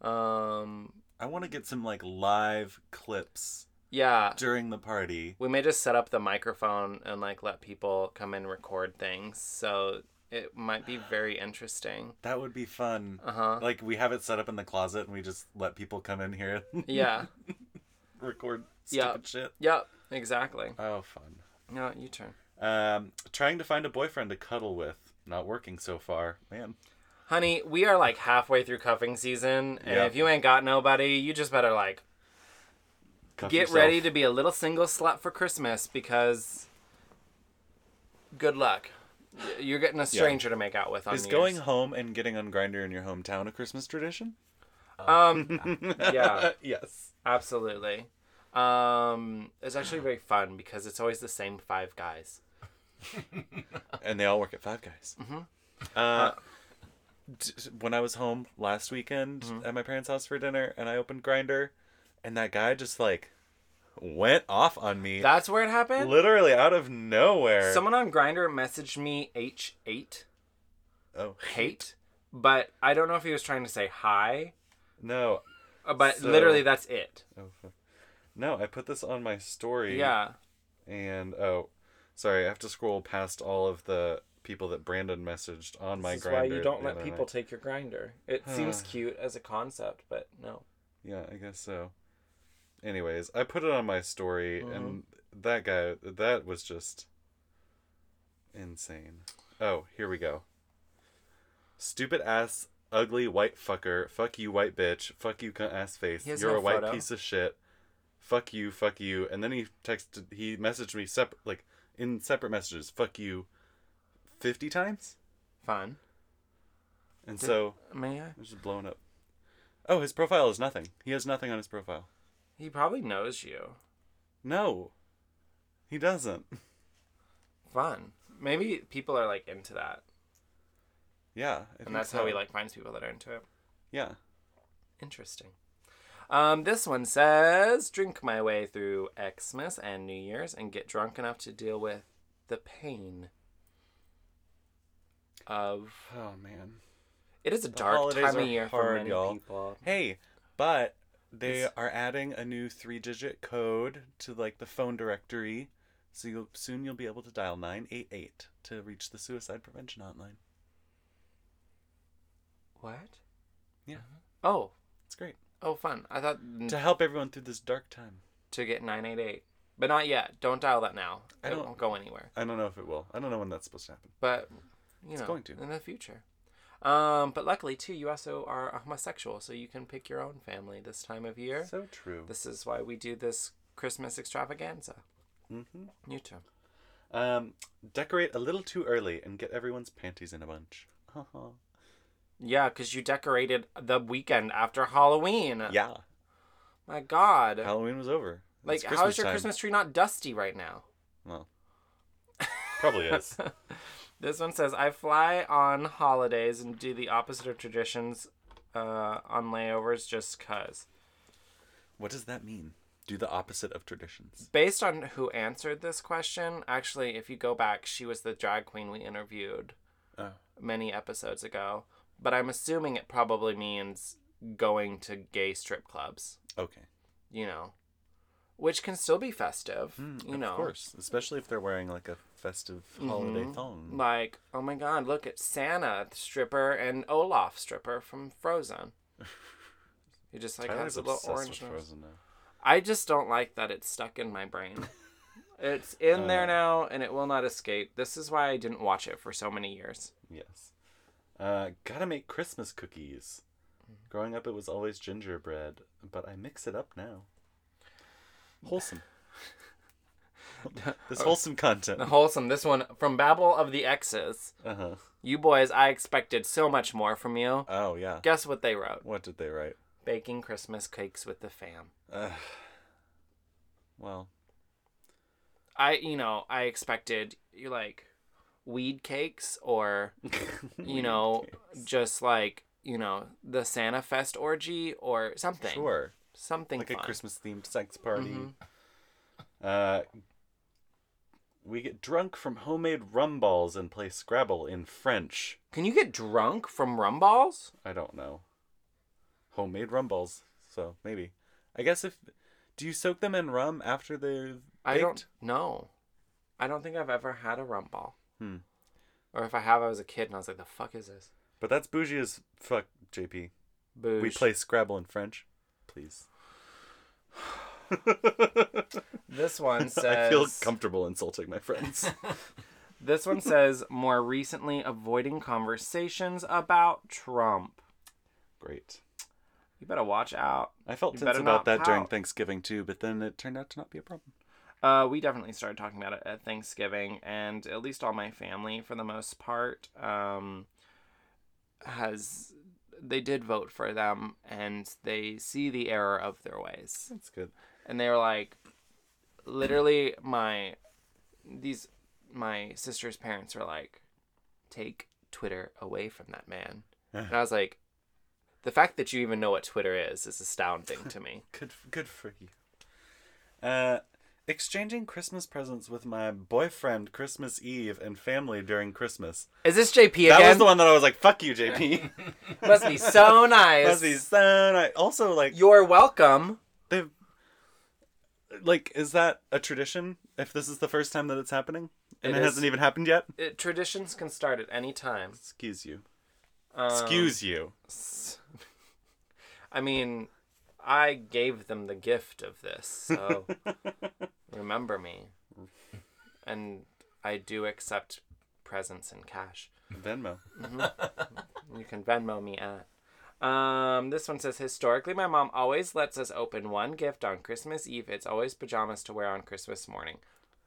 Um, I want to get some like live clips yeah, during the party. we may just set up the microphone and like let people come and record things. So it might be very interesting. That would be fun. Uh huh. Like we have it set up in the closet and we just let people come in here and Yeah. record Yeah. stupid shit. yep. Exactly. Oh, fun. No, you turn. Um, trying to find a boyfriend to cuddle with. Not working so far. Man. Honey, we are like halfway through cuffing season, and Yeah. if you ain't got nobody, you just better like Cuff get yourself. ready to be a little single slut for Christmas because good luck. You're getting a stranger to make out with on Is New going Year's. home and getting on Grindr in your hometown a Christmas tradition? Um, yeah, yes. absolutely. Um, it's actually very fun because it's always the same five guys. And they all work at Five Guys. Mhm. Uh, d- when I was home last weekend Mm-hmm. at my parents' house for dinner, and I opened Grindr, and that guy just like went off on me, That's where it happened. literally out of nowhere. Someone on Grindr messaged me H8 oh hate, but I don't know if he was trying to say hi. no, uh, But So- literally, that's it. oh, fuck. no! I put this on my story. Yeah. And oh, sorry, I have to scroll past all of the people that Brandon messaged on my this is Grindr. why you don't the let other people night. take your Grindr. It seems cute as a concept, but no. Yeah, I guess so. Anyways, I put it on my story, Mm-hmm. and that guy, that was just insane. Oh, here we go. Stupid ass, ugly white fucker. Fuck you, white bitch. Fuck you, cunt ass face. You're no a white photo. piece of shit. Fuck you, fuck you. And then he texted, he messaged me separate, like in separate messages. Fuck you, fifty times. Fun. And so May I? I'm just blowing up. Oh, his profile is nothing. He has nothing on his profile. He probably knows you. No, he doesn't. Fun. Maybe people are like into that, Yeah, I and that's so. how he like finds people that are into it. Yeah, Interesting. Um, this one says, "Drink my way through Xmas and New Year's and get drunk enough to deal with the pain of." Oh man. It is a dark holidays time are of year for hard, many y'all. people. Hey, but they It's- are adding a new three-digit code to like the phone directory, so you'll soon you'll be able to dial nine eight eight to reach the suicide prevention hotline. What? Yeah, uh-huh. Oh, it's great oh, fun. I thought to help everyone through this dark time. to get nine eight eight, but not yet. Don't dial that now. I It don't- won't go anywhere. I don't know if it will. I don't know when that's supposed to happen. but you It's know, going to. in the future. Um, but luckily too, you also are a homosexual, so you can pick your own family this time of year. So true. This is why we do this Christmas extravaganza. hmm You too. Um, decorate a little too early and get everyone's panties in a bunch. Yeah, because you decorated the weekend after Halloween. yeah, My God. Halloween was over. like, how is your time. Christmas tree not dusty right now? Well, probably is. This one says, I fly on holidays and do the opposite of traditions uh, on layovers just cuz. What does that mean? Do the opposite of traditions. Based on who answered this question, actually, if you go back, she was the drag queen we interviewed Oh. many episodes ago. But I'm assuming it probably means going to gay strip clubs, Okay. you know, which can still be festive, Mm, you of know. course, especially if they're wearing like a festive holiday Mhm. thong. Like, oh my god, look at Santa stripper and Olaf stripper from Frozen. He just like Tyler's has a little orange nose. Frozen now. I just don't like that it's stuck in my brain. it's in there Uh. now and it will not escape. This is why I didn't watch it for so many years. Yes. Uh, gotta make Christmas cookies. Growing up, it was always gingerbread, but I mix it up now. Wholesome. this wholesome content. Wholesome. This one from Babel of the X's. Uh huh. You boys, I expected so much more from you. Oh yeah. Guess what they wrote? What did they write? Baking Christmas cakes with the fam. Uh, well, I, you know, I expected you like weed cakes or you know, just like you know the Santa Fest orgy or something. sure. Something Like a. Christmas themed sex party. Mhm. Uh, we get drunk from homemade rum balls and play Scrabble in French. Can you get drunk from rum balls? I don't know. Homemade rum balls. So maybe. I guess if. Do you soak them in rum after they're I don't know. I don't think I've ever had a rum ball. Hmm. Or if I have, I was a kid and I was like, "The fuck is this?" But that's bougie as fuck, JP. Boosh. We play Scrabble in French. Please. This one says. I feel comfortable insulting my friends. This one says more recently avoiding conversations about Trump. Great. You better watch out. I felt tense about that during. Thanksgiving too, but then it turned out to not be a problem. Uh, we definitely started talking about it at Thanksgiving, and at least all my family, for the most part, um, has they did vote for them, and they see the error of their ways, That's good. And they were like, literally, my these my sister's parents were like, take Twitter away from that man, and I was like, the fact that you even know what Twitter is is astounding to me. Good, good for you. Uh, exchanging Christmas presents with my boyfriend Christmas Eve and family during Christmas. Is this JP again? That was the one that I was like, "Fuck you, JP." Must be so nice. Must be so nice. Also, like You're welcome. they've like, is that a tradition? If this is the first time that it's happening, and It it, is. hasn't even happened yet, It, traditions can start at any time. excuse you. Um, Excuse you. I mean, I gave them the gift of this, so remember me. And I do accept presents in cash. Venmo. You can Venmo me at. Um, this one says historically, my mom always lets us open one gift on Christmas Eve. It's always pajamas to wear on Christmas morning.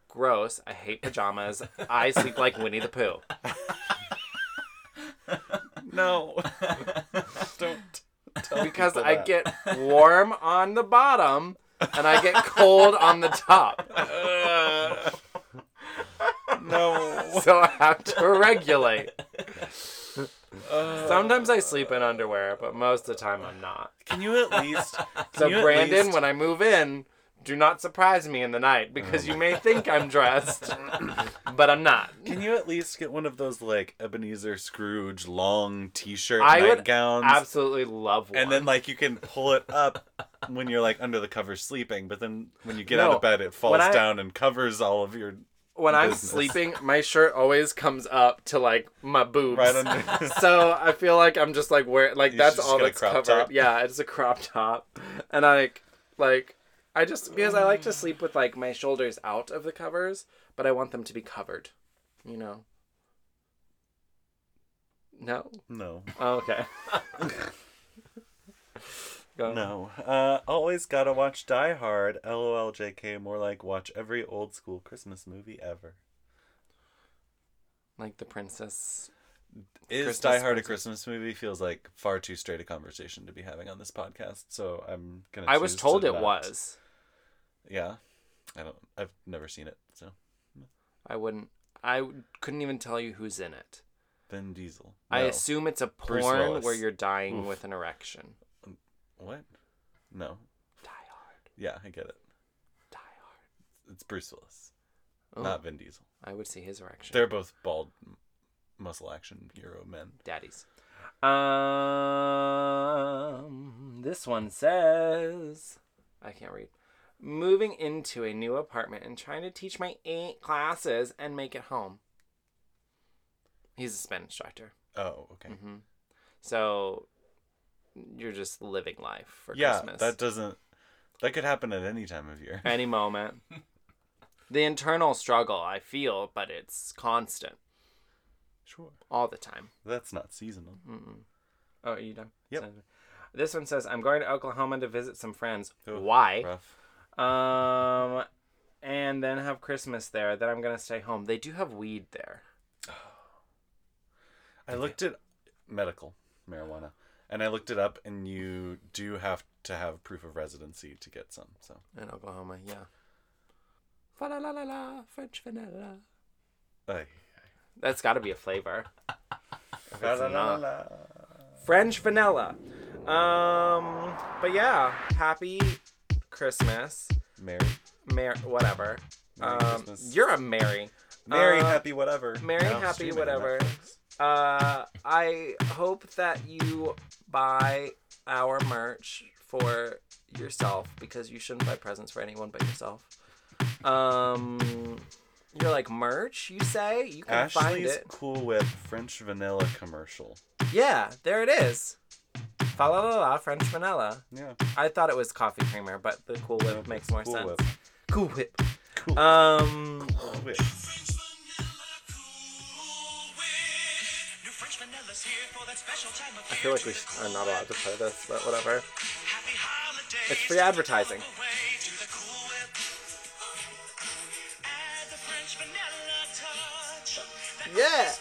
Gross. I hate pajamas. I sleep like Winnie the Pooh. No. Don't. Because I that. get warm on the bottom and I get cold on the top. no. So I have to regulate. Uh, Sometimes I sleep in underwear, but most of the time I'm not. Can you at least? So you at Brandon, least- when I move in, do not surprise me in the night because you may think I'm dressed, but I'm not. Can you at least get one of those like Ebenezer Scrooge long T-shirt I would nightgowns? Absolutely love one. And then like you can pull it up when you're like under the covers sleeping, but then when you get out No, of bed, it falls when I- down and covers all of your when I'm business. sleeping, my shirt always comes up to like my boobs. right under. so I feel like I'm just like wearing like You that's all that's covered. top? Yeah, it's a crop top, and I like like I just because I like to sleep with like my shoulders out of the covers, but I want them to be covered. You know. No. no, Oh, okay. Go. no. Uh, always gotta watch Die Hard. LOL, JK. More like watch every old school Christmas movie ever. Like the princess. Is Christmas Die Hard a Christmas movie? Feels like far too straight a conversation to be having on this podcast. So I'm gonna. I was told to it not. was. Yeah, I don't. I've never seen it. So I wouldn't. I couldn't even tell you who's in it. Vin Diesel. I assume it's a porn where you're dying Oof. with an erection. What? No. Die Hard. Yeah, I get it. Die Hard. It's Bruce Willis, Oh, not Vin Diesel. I would see his erection. They're both bald, m- muscle action hero men. daddies. Um, this one says, I can't read. Moving into a new apartment and trying to teach my eight classes and make it home. He's a spin instructor. Oh, okay. hmm So you're just living life for yeah, Christmas. that doesn't. That could happen at any time of year. Any moment. the internal struggle, I feel, but it's constant Sure. all the time. That's not seasonal. Mm-mm. Oh, are you done? Yep. This one says, I'm going to Oklahoma to visit some friends. Ooh, Why? Rough. Um, and then have Christmas there. Then I'm going to stay home. They do have weed there. I looked at medical marijuana, and I looked it up, and you do have to have proof of residency to get some. So In Oklahoma, yeah. Fa la la la la, French vanilla. Ay. That's got to be a flavor. French vanilla. Um, but yeah, happy Christmas. Merry, Mer- whatever. Merry um, Christmas. you're a Mary. Merry, Uh, happy, whatever. Merry, happy, streaming on whatever. Netflix. Uh, I hope that you buy our merch for yourself because you shouldn't buy presents for anyone but yourself. Um, you're like merch, you say? You can find Ashley's it. Cool Whip French vanilla commercial. Yeah, there it is. Fa la la la French vanilla. Yeah. I thought it was coffee creamer, but the Cool Whip makes more Cool sense. Whip. Cool Whip. Cool Um, Whip. I feel like we are not allowed to play this, but whatever. It's free advertising. Yeah.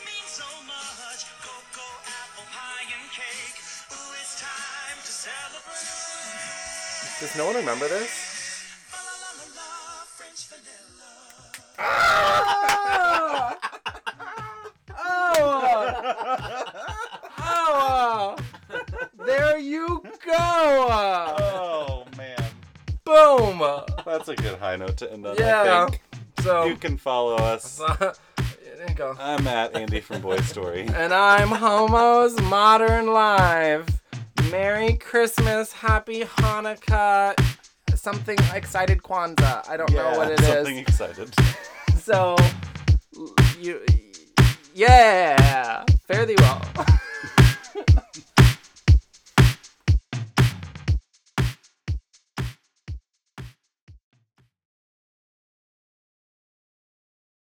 Does no one remember this? You go! Oh man, Boom! that's a good high note to end on. Yeah. I think. So, You can follow us. there you go. I'm at Andy from Boy Story. And I'm Homo's Modern Live. Merry Christmas, Happy Hanukkah, something excited Kwanzaa. I don't know what it is. something excited. So, you, yeah, fare thee well.